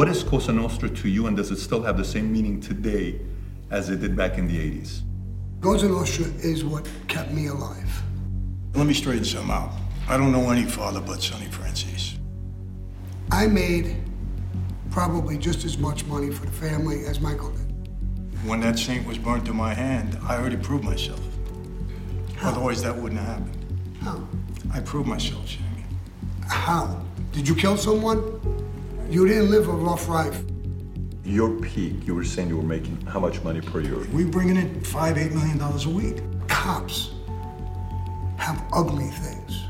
What is Cosa Nostra to you, and does it still have the same meaning today as it did back in the 80s? Cosa Nostra is what kept me alive. Let me straighten some out. I don't know any father but Sonny Franzese. I made probably just as much money for the family as Michael did. When that saint was burnt to my hand, I already proved myself. How? Otherwise, that wouldn't have happened. How? I proved myself, Sammy. How? Did you kill someone? You didn't live a rough life. Your peak, you were saying you were making how much money per year? We bringing in five, eight million dollars a week. Cops have ugly things.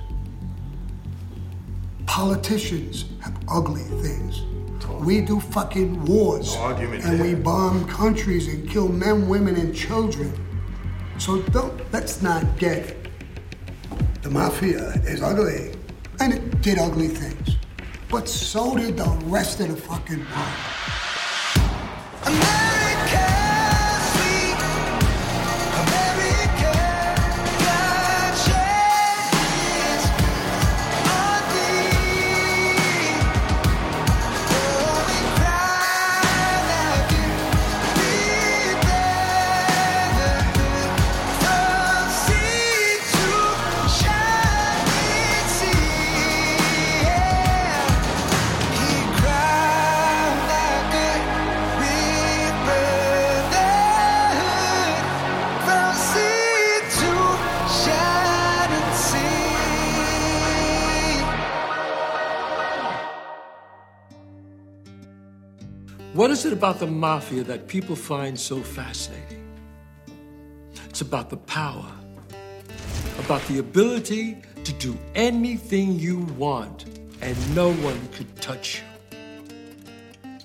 Politicians have ugly things. We do fucking wars. No argument and we bomb countries and kill men, women, and children. So don't let's not get the mafia is ugly. And it did ugly things. But so did the rest of the fucking world. What is it about the mafia that people find so fascinating? It's about the power, about the ability to do anything you want and no one could touch you.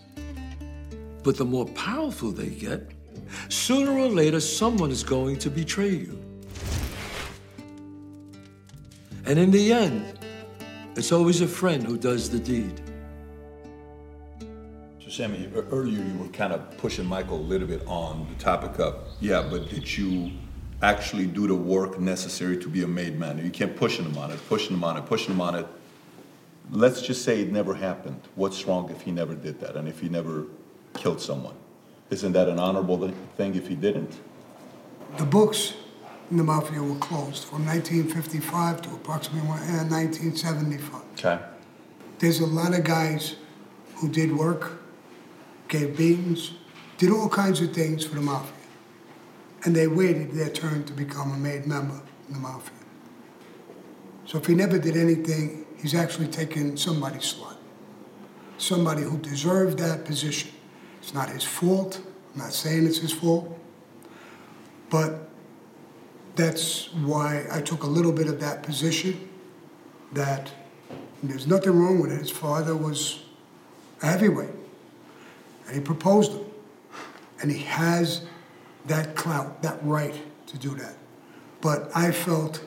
But the more powerful they get, sooner or later someone is going to betray you. And in the end, it's always a friend who does the deed. Sammy, earlier you were kind of pushing Michael a little bit on the topic of, yeah, but did you actually do the work necessary to be a made man? You kept pushing him on it, pushing him on it, pushing him on it. Let's just say it never happened. What's wrong if he never did that and if he never killed someone? Isn't that an honorable thing if he didn't? The books in the mafia were closed from 1955 to approximately uh, 1975. Okay. There's a lot of guys who did work, gave beatings, did all kinds of things for the mafia. And they waited their turn to become a made member in the mafia. So if he never did anything, he's actually taken somebody's slot. Somebody who deserved that position. It's not his fault. I'm not saying it's his fault. But that's why I took a little bit of that position that there's nothing wrong with it. His father was a heavyweight, and he proposed him. And he has that clout, that right to do that. But I felt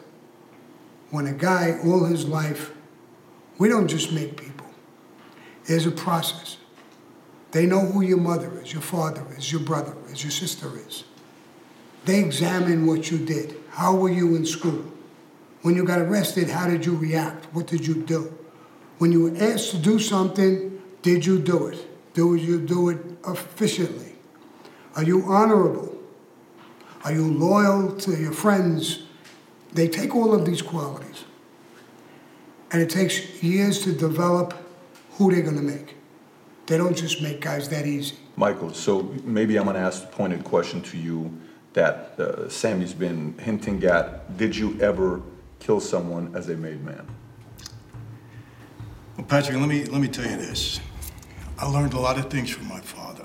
when a guy all his life, we don't just make people. There's a process. They know who your mother is, your father is, your brother is, your sister is. They examine what you did. How were you in school? When you got arrested, how did you react? What did you do? When you were asked to do something, did you do it? Do you do it efficiently? Are you honorable? Are you loyal to your friends? They take all of these qualities. And it takes years to develop who they're going to make. They don't just make guys that easy. Michael, so maybe I'm going to ask a pointed question to you that uh, Sammy's been hinting at. Did you ever kill someone as a made man? Well, Patrick, let me let me tell you this. I learned a lot of things from my father.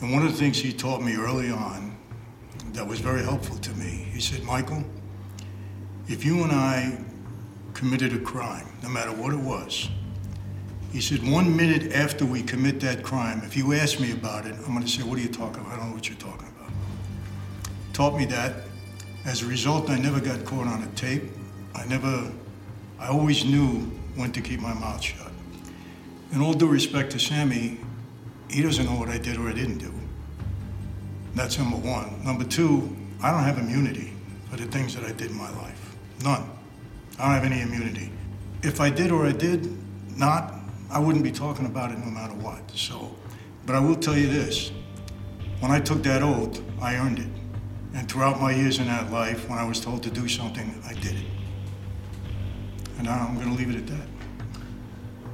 And one of the things he taught me early on that was very helpful to me, he said, Michael, if you and I committed a crime, no matter what it was, he said, one minute after we commit that crime, if you ask me about it, I'm going to say, What are you talking about? I don't know what you're talking about. Taught me that. As a result, I never got caught on a tape. I never, I always knew when to keep my mouth shut. In all due respect to Sammy, he doesn't know what I did or I didn't do. That's number one. Number two, I don't have immunity for the things that I did in my life. None. I don't have any immunity. If I did or I did not, I wouldn't be talking about it no matter what. So, but I will tell you this: when I took that oath, I earned it, and throughout my years in that life, when I was told to do something, I did it. And I'm going to leave it at that.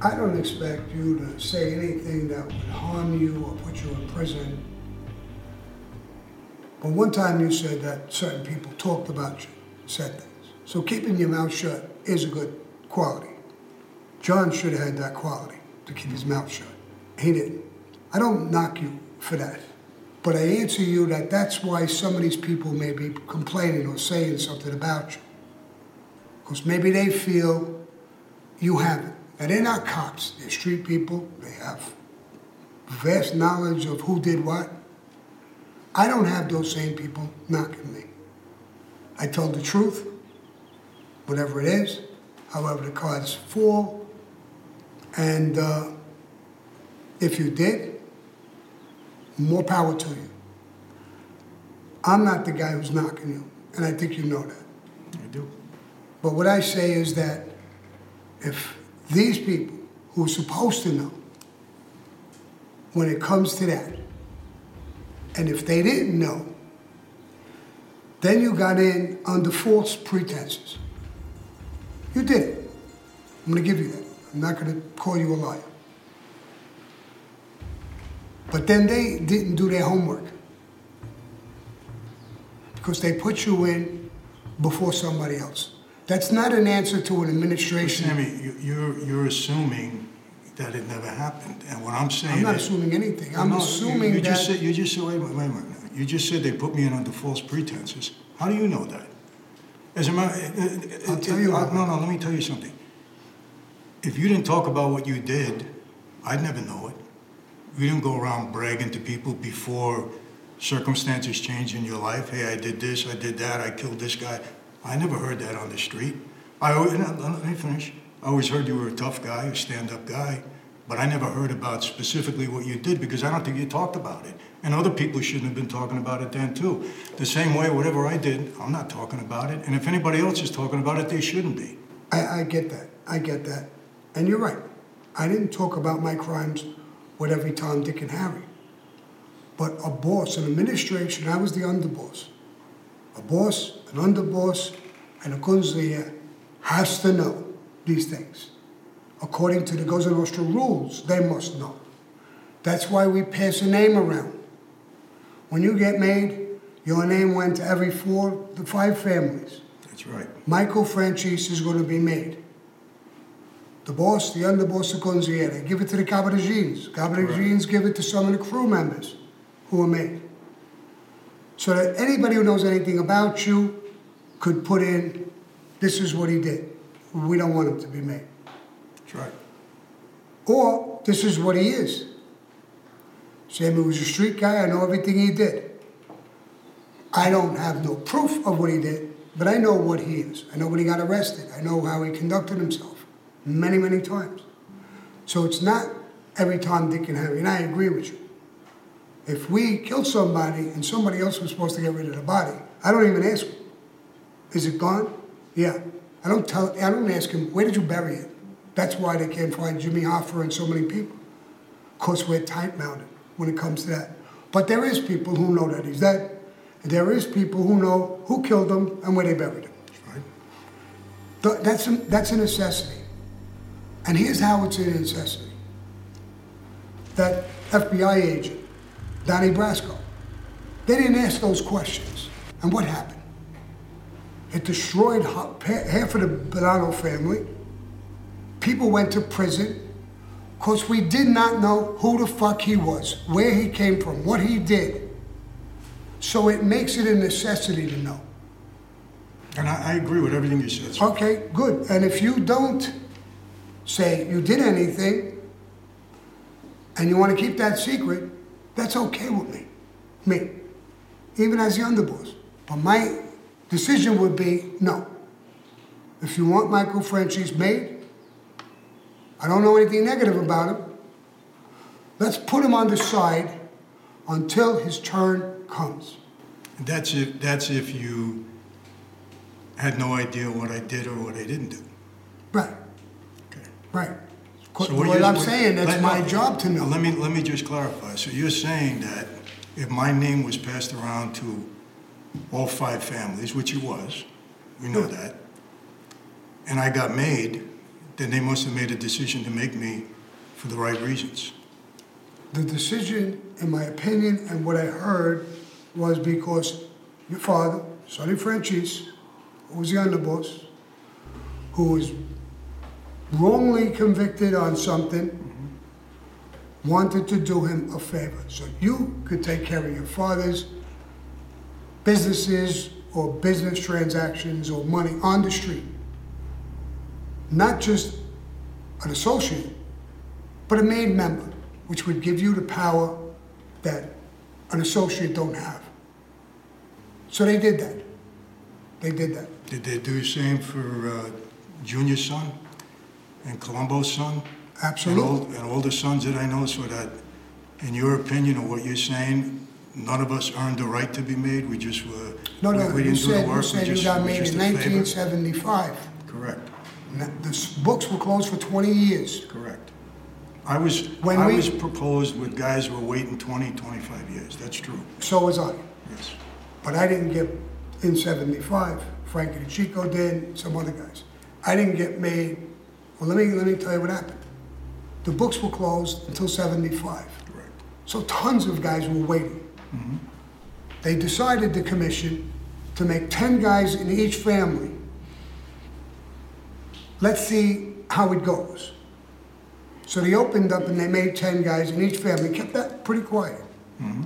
I don't expect you to say anything that would harm you or put you in prison. But one time you said that certain people talked about you, said things. So keeping your mouth shut is a good quality. John should have had that quality to keep his mouth shut. He didn't. I don't knock you for that. But I answer you that that's why some of these people may be complaining or saying something about you. Because maybe they feel you haven't. And they're not cops, they're street people. They have vast knowledge of who did what. I don't have those same people knocking me. I told the truth, whatever it is, however the cards fall. And uh, if you did, more power to you. I'm not the guy who's knocking you, and I think you know that. I do. But what I say is that if these people who are supposed to know, when it comes to that, and if they didn't know, then you got in under false pretenses. You did it. I'm going to give you that. I'm not going to call you a liar. But then they didn't do their homework because they put you in before somebody else. That's not an answer to an administration. Sammy, you- you're, you're assuming that it never happened. And what I'm saying I'm not is- assuming anything. I'm No, you- assuming you just that. said- You just said, wait a minute, wait a. You just said they put me in under false pretenses. How do you know that? As a matter, eh, eh, eh, I'll tell you what. No, no, let me tell you something. If you didn't talk about what you did, I'd never know it. You didn't go around bragging to people before circumstances changed in your life. Hey, I did this, I did that, I killed this guy. I never heard that on the street. I always, uh, let me finish. I always heard you were a tough guy, a stand-up guy, but I never heard about specifically what you did because I don't think you talked about it. And other people shouldn't have been talking about it then too. The same way, whatever I did, I'm not talking about it. And if anybody else is talking about it, they shouldn't be. I, I get that. I get that. And you're right. I didn't talk about my crimes with every Tom, Dick, and Harry. But a boss, an administration, I was the underboss. A boss, an underboss, and a consigliere has to know these things. According to the Cosa Nostra rules, they must know. That's why we pass a name around. When you get made, your name went to every four, the five families. That's right. Michael Franzese is going to be made. The boss, the underboss, the consigliere, give it to the caporegimes. caporegimes give it to some of the crew members who are made. So that anybody who knows anything about you could put in, this is what he did. We don't want him to be made. That's right. Or this is what he is. Sammy was a street guy, I know everything he did. I don't have no proof of what he did, but I know what he is. I know when he got arrested. I know how he conducted himself many, many times. So it's not every Tom, Dick, and Harry, and I agree with you. If we killed somebody and somebody else was supposed to get rid of the body, I don't even ask him. Is it gone? Yeah. I don't tell. I don't ask him. Where did you bury it? That's why they can't find Jimmy Hoffa and so many people. Cause we're tight-mounted when it comes to that. But there is people who know that he's dead. And there is people who know who killed him and where they buried him. Right. That's a, that's a necessity. And here's how it's a necessity. That FBI agent, Donnie Brasco, they didn't ask those questions. And what happened? It destroyed half of the Bonanno family. People went to prison because we did not know who the fuck he was, where he came from, what he did. So it makes it a necessity to know. And I, I agree with everything you said. sir. Okay, good. And if you don't say you did anything and you want to keep that secret, that's okay with me. Me. Even as the underboss. But my decision would be no. If you want Michael Franzese made, I don't know anything negative about him. Let's put him on the side until his turn comes. That's if, that's if you had no idea what I did or what I didn't do. Right, Okay. right. So what you're- I'm saying, that's let- my no, job to know. Let me, let me just clarify. So you're saying that if my name was passed around to all five families, which it was, we know hmm. that, and I got made, then they must have made a decision to make me for the right reasons. The decision, in my opinion, and what I heard, was because your father, Sonny Franzese, who was the underboss, who was wrongly convicted on something, wanted to do him a favor. So you could take care of your father's businesses or business transactions or money on the street. Not just an associate, but a main member, which would give you the power that an associate don't have. So they did that. They did that. Did they do the same for uh, Junior's son and Colombo's son? Absolutely. And all, and all the sons that I know, so that, in your opinion or what you're saying, none of us earned the right to be made, we just were, No, we no, we you didn't do the said, you work, we said you just, got was made just in a favor? nineteen seventy-five. Correct, The s- books were closed for twenty years. correct. I was, When I we- was proposed with guys who were waiting 20, 25 years, that's true, So was I. yes. But I didn't get in seventy-five. Frankie DeCicco did, some other guys. I didn't get made, well, let me, let me tell you what happened. The books were closed until seventy-five. Correct. So tons of guys were waiting. Mm-hmm. They decided, the commission, to make 10 guys in each family. Let's see how it goes. So they opened up and they made 10 guys in each family, kept that pretty quiet. Mm-hmm.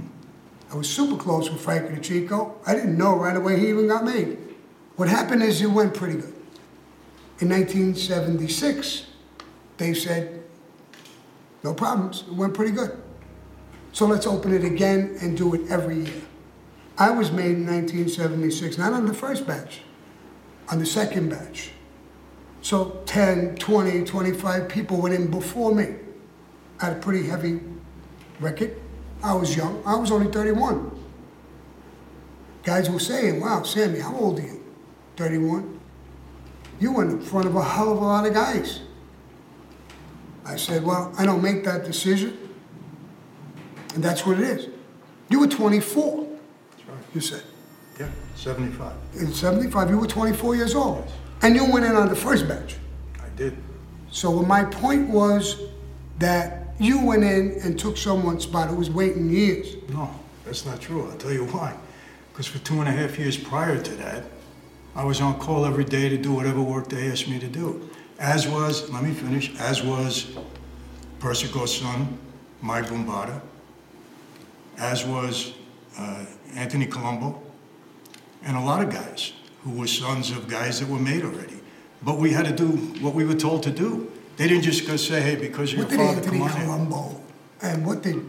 I was super close with Frankie DeCicco. I didn't know right away he even got made. What happened is it went pretty good. In 1976, they said, no problems, it went pretty good. So let's open it again and do it every year. I was made in 1976, not on the first batch, on the second batch. So 10, 20, 25 people went in before me. I had a pretty heavy record. I was young, I was only 31. Guys were saying, wow, Sammy, how old are you? 31. You went in front of a hell of a lot of guys. I said, well, I don't make that decision. And that's what it is. You were 24, That's right. you said. Yeah, 75, In 75, you were 24 years old. And you went in on the first batch. I did. So my point was that you went in and took someone's spot who was waiting years. No, that's not true. I'll tell you why. Because for two and a half years prior to that, I was on call every day to do whatever work they asked me to do. As was, let me finish, as was Persico's son, Mike Bombada, as was uh, Anthony Colombo, and a lot of guys who were sons of guys that were made already. But we had to do what we were told to do. They didn't just go say, hey, because you're What your did father, Anthony come on in. Colombo and what did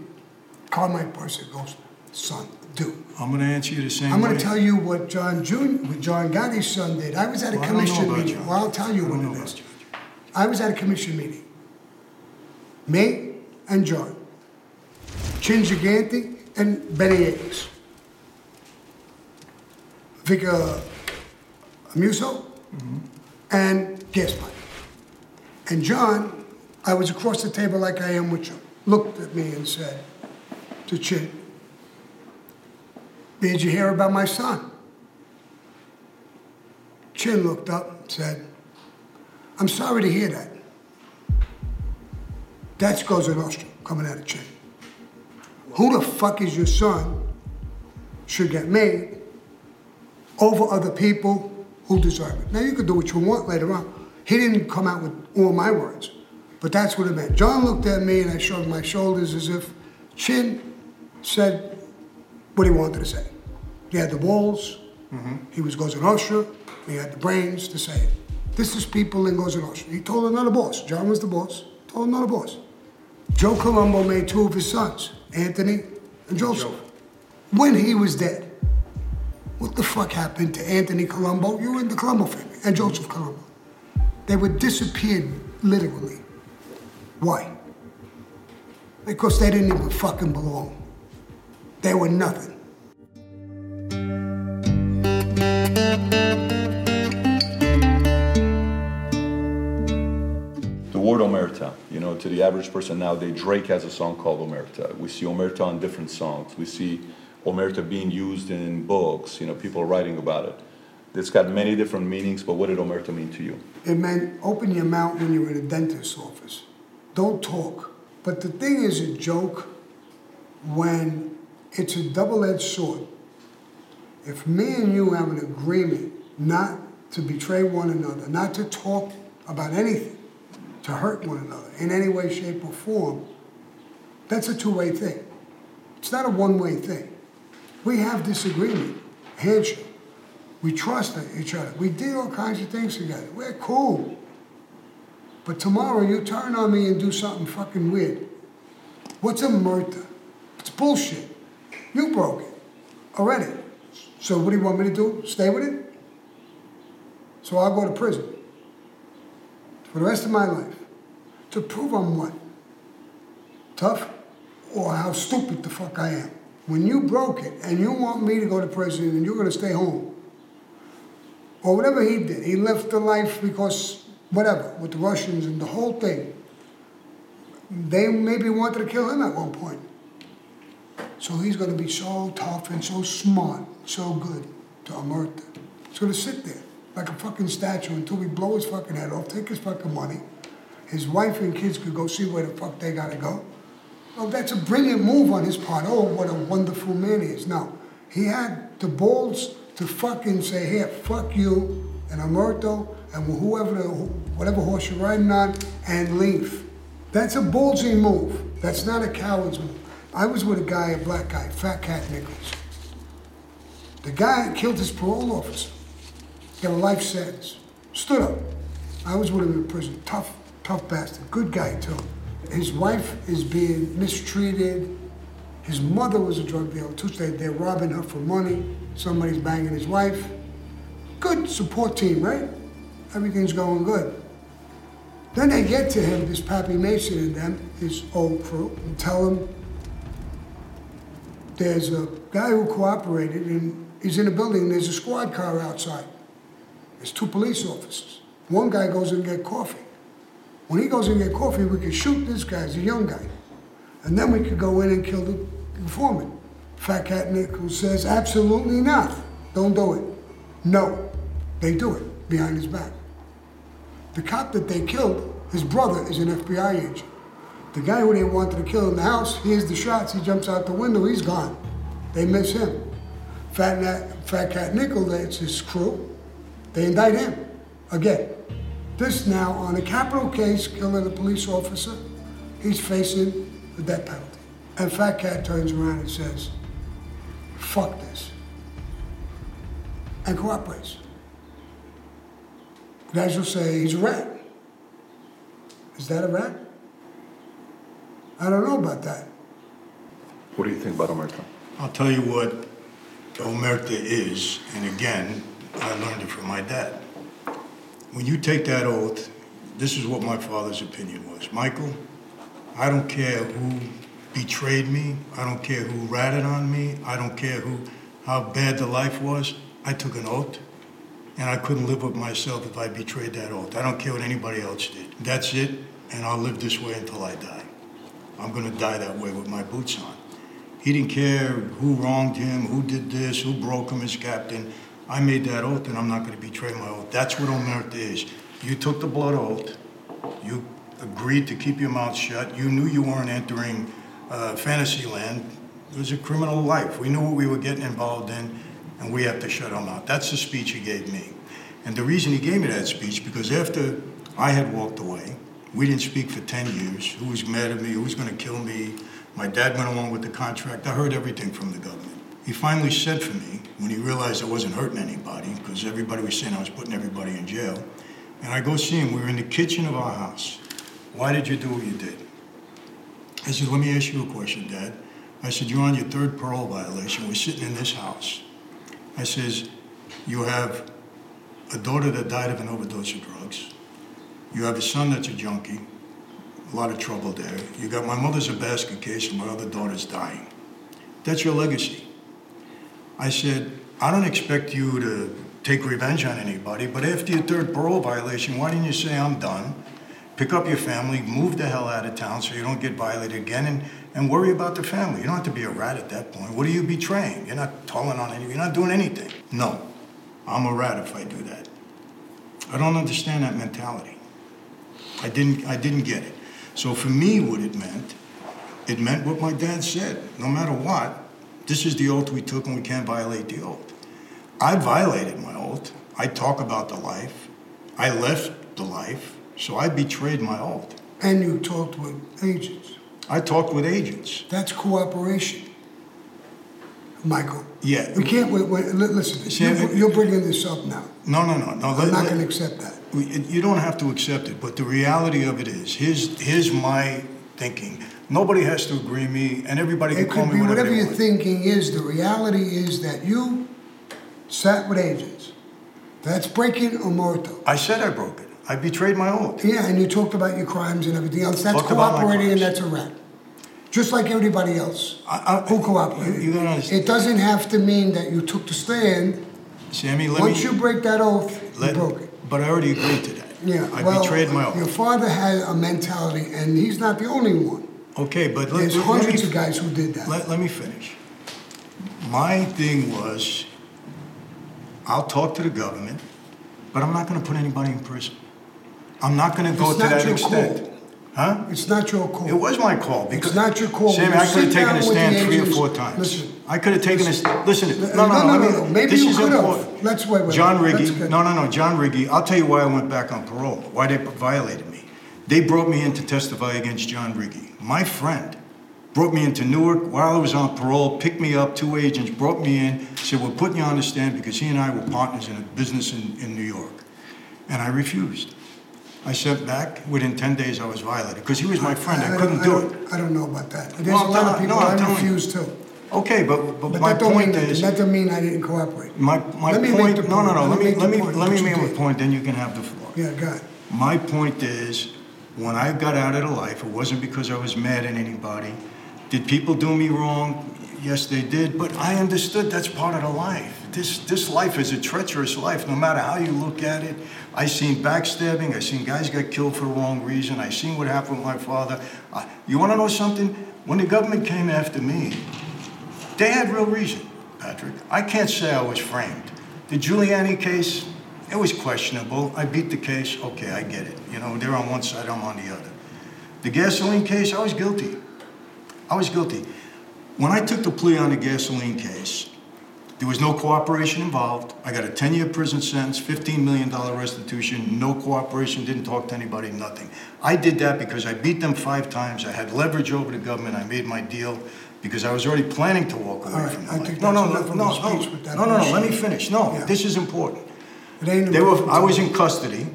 Carmine Persico's son do? I'm going to answer you the same I'm going to tell you what John Jun, what John Gotti's son did. I was at a Well, I don't know commission meeting. John. Well, I'll tell you what it is. I was at a commission meeting. Me and John, Chin Gigante and Benny Eggs, Vic uh, Amuso, and Gaspar. And John, I was across the table like I am with you, looked at me and said to Chin, Did you hear about my son? Chin looked up and said, I'm sorry to hear that. That's Cosa Nostra coming out of Chin. Who the fuck is your son should get made over other people who deserve it. Now you could do what you want later on. He didn't come out with all my words, but that's what it meant. John looked at me and I shrugged my shoulders as if Chin said what he wanted to say. He had the balls, mm-hmm. he was Cosa Nostra, he had the brains to say it. This is people in Nostra. He told another boss. John was the boss, told another boss. Joe Colombo made two of his sons, Anthony and Joseph, when he was dead. What the fuck happened to Anthony Colombo? You were in the Colombo family, and Joseph Colombo. They were disappeared, literally. Why? Because they didn't even fucking belong. They were nothing. The word Omerta, you know, to the average person nowadays, Drake has a song called Omerta. We see Omerta on different songs. We see Omerta being used in books, you know, people writing about it. It's got many different meanings, but what did Omerta mean to you? It meant open your mouth when you're in a dentist's office. Don't talk. But the thing is a joke when it's a double edged sword. If me and you have an agreement not to betray one another, not to talk about anything, to hurt one another in any way, shape, or form, that's a two way thing. It's not a one way thing. We have disagreement, handshake. We trust each other. We did all kinds of things together. We're cool. But tomorrow you turn on me and do something fucking weird. What's a murder? It's bullshit. You broke it already. So what do you want me to do? Stay with it? So I'll go to prison for the rest of my life to prove I'm what? Tough? Or how stupid the fuck I am. When you broke it and you want me to go to prison and you're gonna stay home, or whatever he did, he left the life because whatever, with the Russians and the whole thing. They maybe wanted to kill him at one point. So he's going to be so tough and so smart, so good to Omerta. He's going to sit there like a fucking statue until we blow his fucking head off, take his fucking money. His wife and kids could go see where the fuck they got to go. Well, that's a brilliant move on his part. Oh, what a wonderful man he is. Now, he had the balls to fucking say, here, fuck you and Omerta and whoever, whatever horse you're riding on, and leave. That's a ballsy move. That's not a coward's move. I was with a guy, a black guy, Fat Cat Nichols. The guy killed his parole officer. Got a life sentence. Stood up. I was with him in prison. Tough, tough bastard. Good guy, too. His wife is being mistreated. His mother was a drug dealer, too. They, they're robbing her for money. Somebody's banging his wife. Good support team, right? Everything's going good. Then they get to him, this Pappy Mason and them, his old crew, and tell him there's a guy who cooperated and he's in a building and there's a squad car outside. There's two police officers. One guy goes and get coffee. When he goes and get coffee, we can shoot this guy, he's a young guy. And then we could go in and kill the informant. Fat Cat Nichols says, absolutely not. Don't do it. No, they do it behind his back. The cop that they killed, his brother is an FBI agent. The guy who they wanted to kill in the house, hears the shots, he jumps out the window, he's gone. They miss him. Fat, Nat, Fat Cat Nickel, that's his crew, they indict him again. This now on a capital case, killing a police officer, he's facing the death penalty. And Fat Cat turns around and says, fuck this, and cooperates. Guys will say he's a rat. Is that a rat? I don't know about that. What do you think about Omerta? I'll tell you what Omerta is, and again, I learned it from my dad. When you take that oath, this is what my father's opinion was. Michael, I don't care who betrayed me, I don't care who ratted on me, I don't care who how bad the life was. I took an oath, and I couldn't live with myself if I betrayed that oath. I don't care what anybody else did. That's it, and I'll live this way until I die. I'm going to die that way with my boots on. He didn't care who wronged him, who did this, who broke him as captain. I made that oath, and I'm not going to betray my oath. That's what omerta is. You took the blood oath. You agreed to keep your mouth shut. You knew you weren't entering uh, fantasy land. It was a criminal life. We knew what we were getting involved in, and we have to shut our mouth. That's the speech he gave me. And the reason he gave me that speech, because after I had walked away, we didn't speak for 10 years. Who was mad at me? Who was going to kill me? My dad went along with the contract. I heard everything from the government. He finally said for me, when he realized I wasn't hurting anybody, because everybody was saying I was putting everybody in jail, and I go see him. We were in the kitchen of our house. Why did you do what you did? I said, let me ask you a question, Dad. I said, you're on your third parole violation. We're sitting in this house. I says, you have a daughter that died of an overdose of drugs. You have a son that's a junkie, a lot of trouble there. You got my mother's a basket case and my other daughter's dying. That's your legacy. I said, I don't expect you to take revenge on anybody, but after your third parole violation, why didn't you say I'm done? pick up your family, move the hell out of town so you don't get violated again, and, and worry about the family. You don't have to be a rat at that point. What are you betraying? You're not calling on any, you're not doing anything. No, I'm a rat if I do that. I don't understand that mentality. I didn't, I didn't get it. So for me, what it meant, it meant what my dad said. No matter what, this is the oath we took and we can't violate the oath. I violated my oath. I talk about the life. I left the life. So I betrayed my oath. And you talked with agents. I talked with agents. That's cooperation, Michael. Yeah. We can't, wait, wait, listen, See, you're, you're bringing this up now. No, no, no, no. I'm let- not gonna accept that. You don't have to accept it, but the reality of it is, here's, here's my thinking. Nobody has to agree me, and everybody can It call could me be whatever whatever they your want. thinking is, the reality is that you sat with agents. That's breaking omerta. I said I broke it. I betrayed my oath. Yeah, and you talked about your crimes and everything else. That's Talked about my cooperating and crimes. that's a rat. Just like everybody else I- I- who cooperated. You- you gotta understand. It doesn't have to mean that you took the stand. Sammy, let me. Once you break that oath, you let- broke it. But I already agreed to that. Yeah, I well, betrayed my own. your father had a mentality, and he's not the only one. Okay, but let, There's let me- hundreds of guys who did that. Let, let me finish. My thing was, I'll talk to the government, but I'm not gonna put anybody in prison. I'm not gonna go to that extent. call. Huh? It's not your call. It was my call because. It's not your call. Sammy, You I could sit have taken down a with the stand three or agents. four times. Listen. I could have taken a, Listen. listen, No, no, no, let me, Maybe this you is could have. Let's wait, wait, John wait. Let's Riggi, get- no, no, no, John Riggi, I'll tell you why I went back on parole, why they violated me. They brought me in to testify against John Riggi. My friend brought me into Newark while I was on parole, picked me up, two agents brought me in, said, we're putting you on the stand because he and I were partners in a business in, in New York. And I refused. I sent back, within ten days I was violated, because he was my friend, I don't- couldn't do it. I don't know about that. There's Well, a I'm lot of people no, I refuse to. Okay, but, but But my that don't mean, point is, that doesn't mean I didn't cooperate. my, my Let me make point, no, no, point. no, let me, make the let me, let me make my point, then you can have the floor. Yeah, go ahead. My point is, when I got out of the life, it wasn't because I was mad at anybody. Did people do me wrong? Yes, they did, but I understood that's part of the life. This, this life is a treacherous life, no matter how you look at it. I seen backstabbing, I seen guys get killed for the wrong reason, I seen what happened with my father. I- You wanna know something? When the government came after me, they had real reason, Patrick. I can't say I was framed. The Giuliani case, it was questionable. I beat the case, okay, I get it. You know, they're on one side, I'm on the other. The gasoline case, I was guilty. I was guilty. When I took the plea on the gasoline case, there was no cooperation involved. I got a 10-year prison sentence, $15 million restitution, no cooperation, didn't talk to anybody, nothing. I did that because I beat them five times. I had leverage over the government. I made my deal because I was already planning to walk away right, from I the think. No, no, no, no, no, with that no, no, no, let me finish. No, Yeah. this is important. They were, I was in custody.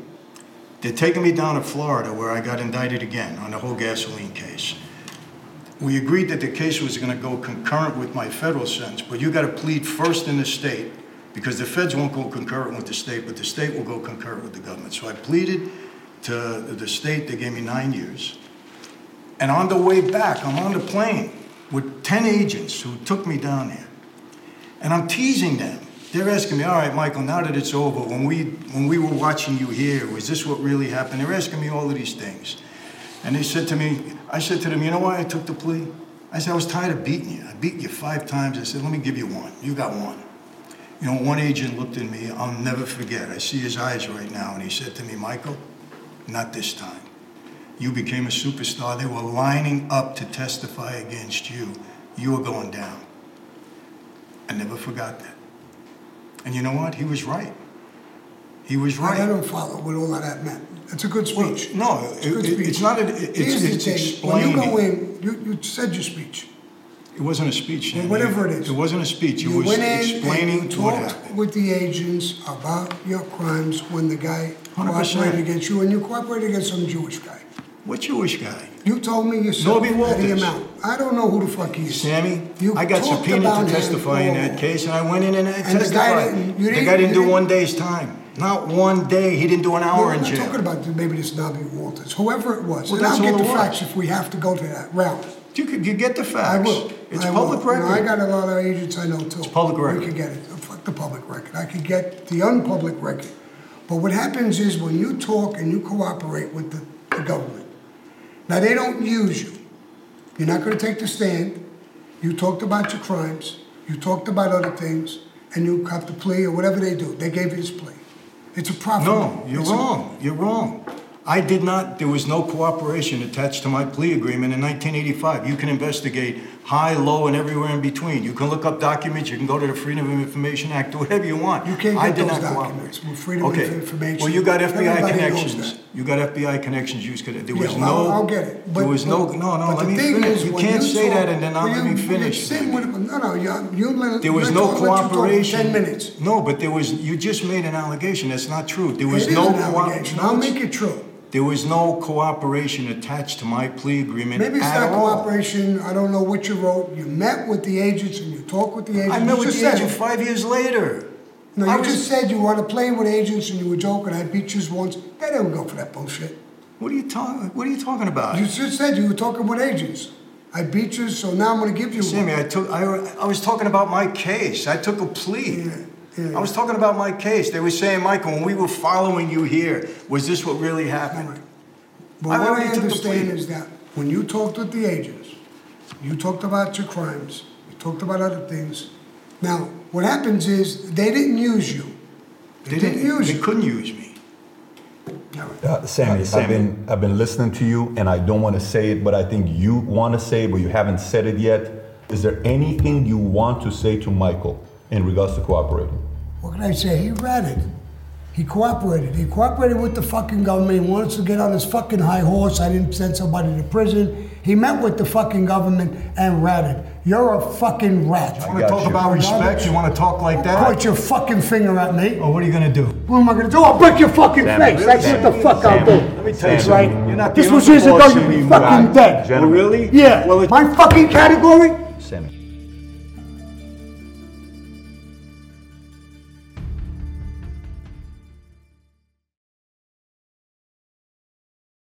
They're taking me down to Florida where I got indicted again on the whole gasoline case. We agreed that the case was gonna go concurrent with my federal sentence, but you gotta plead first in the state because the feds won't go concurrent with the state, but the state will go concurrent with the government. So I pleaded to the state, they gave me nine years. And on the way back, I'm on the plane with 10 agents who took me down there. And I'm teasing them. They're asking me, all right, Michael, now that it's over, when we, when we were watching you here, was this what really happened? They're asking me all of these things. And they said to me, I said to them, you know why I took the plea? I said, I was tired of beating you. I beat you five times. I said, let me give you one. You got one. You know, one agent looked at me, I'll never forget. I see his eyes right now, and he said to me, Michael, not this time. You became a superstar. They were lining up to testify against you. You were going down. I never forgot that. And you know what? He was right. He was right. I don't follow what all of that meant. It's a good Well, speech. no, It's a good it- it- speech. it's not a- it- Here's it's- the it's thing. When you go in, you, you said your speech. It wasn't a speech. Well, whatever it is. It wasn't a speech. It You was went in explaining and you what talked happened. with the agents about your crimes when the guy 100%. cooperated against you, and you cooperated against some Jewish guy. What Jewish guy? You told me yourself Norby that Walters. the amount. I don't know who the fuck he is. Sammy, You I got talked subpoenaed about to him testify in that case, and I went in and I And the guy testified. didn't- you The didn't- guy didn't you do didn't- one day's time. Not one day. He didn't do an hour in not talking about maybe this Nobby Walters, whoever it was. Well, and that's I'll get the facts if we have to go to that route. You could, you get the facts. I will. It's I public will. Know, I got a lot of agents I know too. It's public record. We could get it. Fuck the public record. I could get the unpublic record. But what happens is when you talk and you cooperate with the the government. Now, they don't use you. You're not gonna take the stand. You talked about your crimes, you talked about other things, and you have to plea or whatever they do. They gave you this plea. It's a profit. No, you're It's a- wrong. You're wrong. I did not, there was no cooperation attached to my plea agreement in 1985. You can investigate high, low, and everywhere in between. You can look up documents, you can go to the Freedom of Information Act, do whatever you want. You can't I get did those not documents with Freedom of Okay. Information. Well, you got FBI Everybody knows connections. that. You got FBI connections, you could, there was Yeah, no. I'll, I'll get it. There But- was no, but- no, no, but let the me thing finish. is, You when can't say talk- that and then not when let you- me when you're finish. No, no, you, you let. There was let- no I'll let you talk for cooperation. Ten minutes. No, but there was, you just made an allegation, that's not true. There was It is no. an allegation. I'll make it true. There was no cooperation attached to my plea agreement Maybe it's at not all. cooperation, I don't know what you wrote. You met with the agents and you talked with the agents. I met You with just the said agent it. five years later. No, I you was- just said you want to play with agents and you were joking, I beat you once. They don't go for that bullshit. What are you talking, what are you talking about? You just said you were talking with agents. I beat you, so now I'm gonna give you Sammy, one. I took, I, I was talking about my case. I took a plea. Yeah, yeah. I was talking about my case. They were saying, Michael, when we were following you here, was this what really happened? But I what I already took the understand is that when you talked with the agents, you talked about your crimes, you talked about other things. Now, what happens is, they didn't use you. They didn't use They you. They couldn't use me. Uh, Sammy, I've been, I've been listening to you, and I don't want to say it, but I think you want to say it, but you haven't said it yet. Is there anything you want to say to Michael in regards to cooperating? What can I say? He ratted. He cooperated. He cooperated with the fucking government. He wanted to get on his fucking high horse. I didn't send somebody to prison. He met with the fucking government and ratted. You're a fucking rat. You want to talk you. about respect? You want to talk like that? Point your fucking finger at me. Oh, what are you gonna do? What am I gonna do? I'll break your fucking Sammy, face. That's what the Sammy, fuck I'll do. let me tell you That's right. something. You're not the this was years ago. boss You'd be anymore. fucking dead. Gentlemen. Oh, really? Yeah. Well, it- My fucking category? Sammy.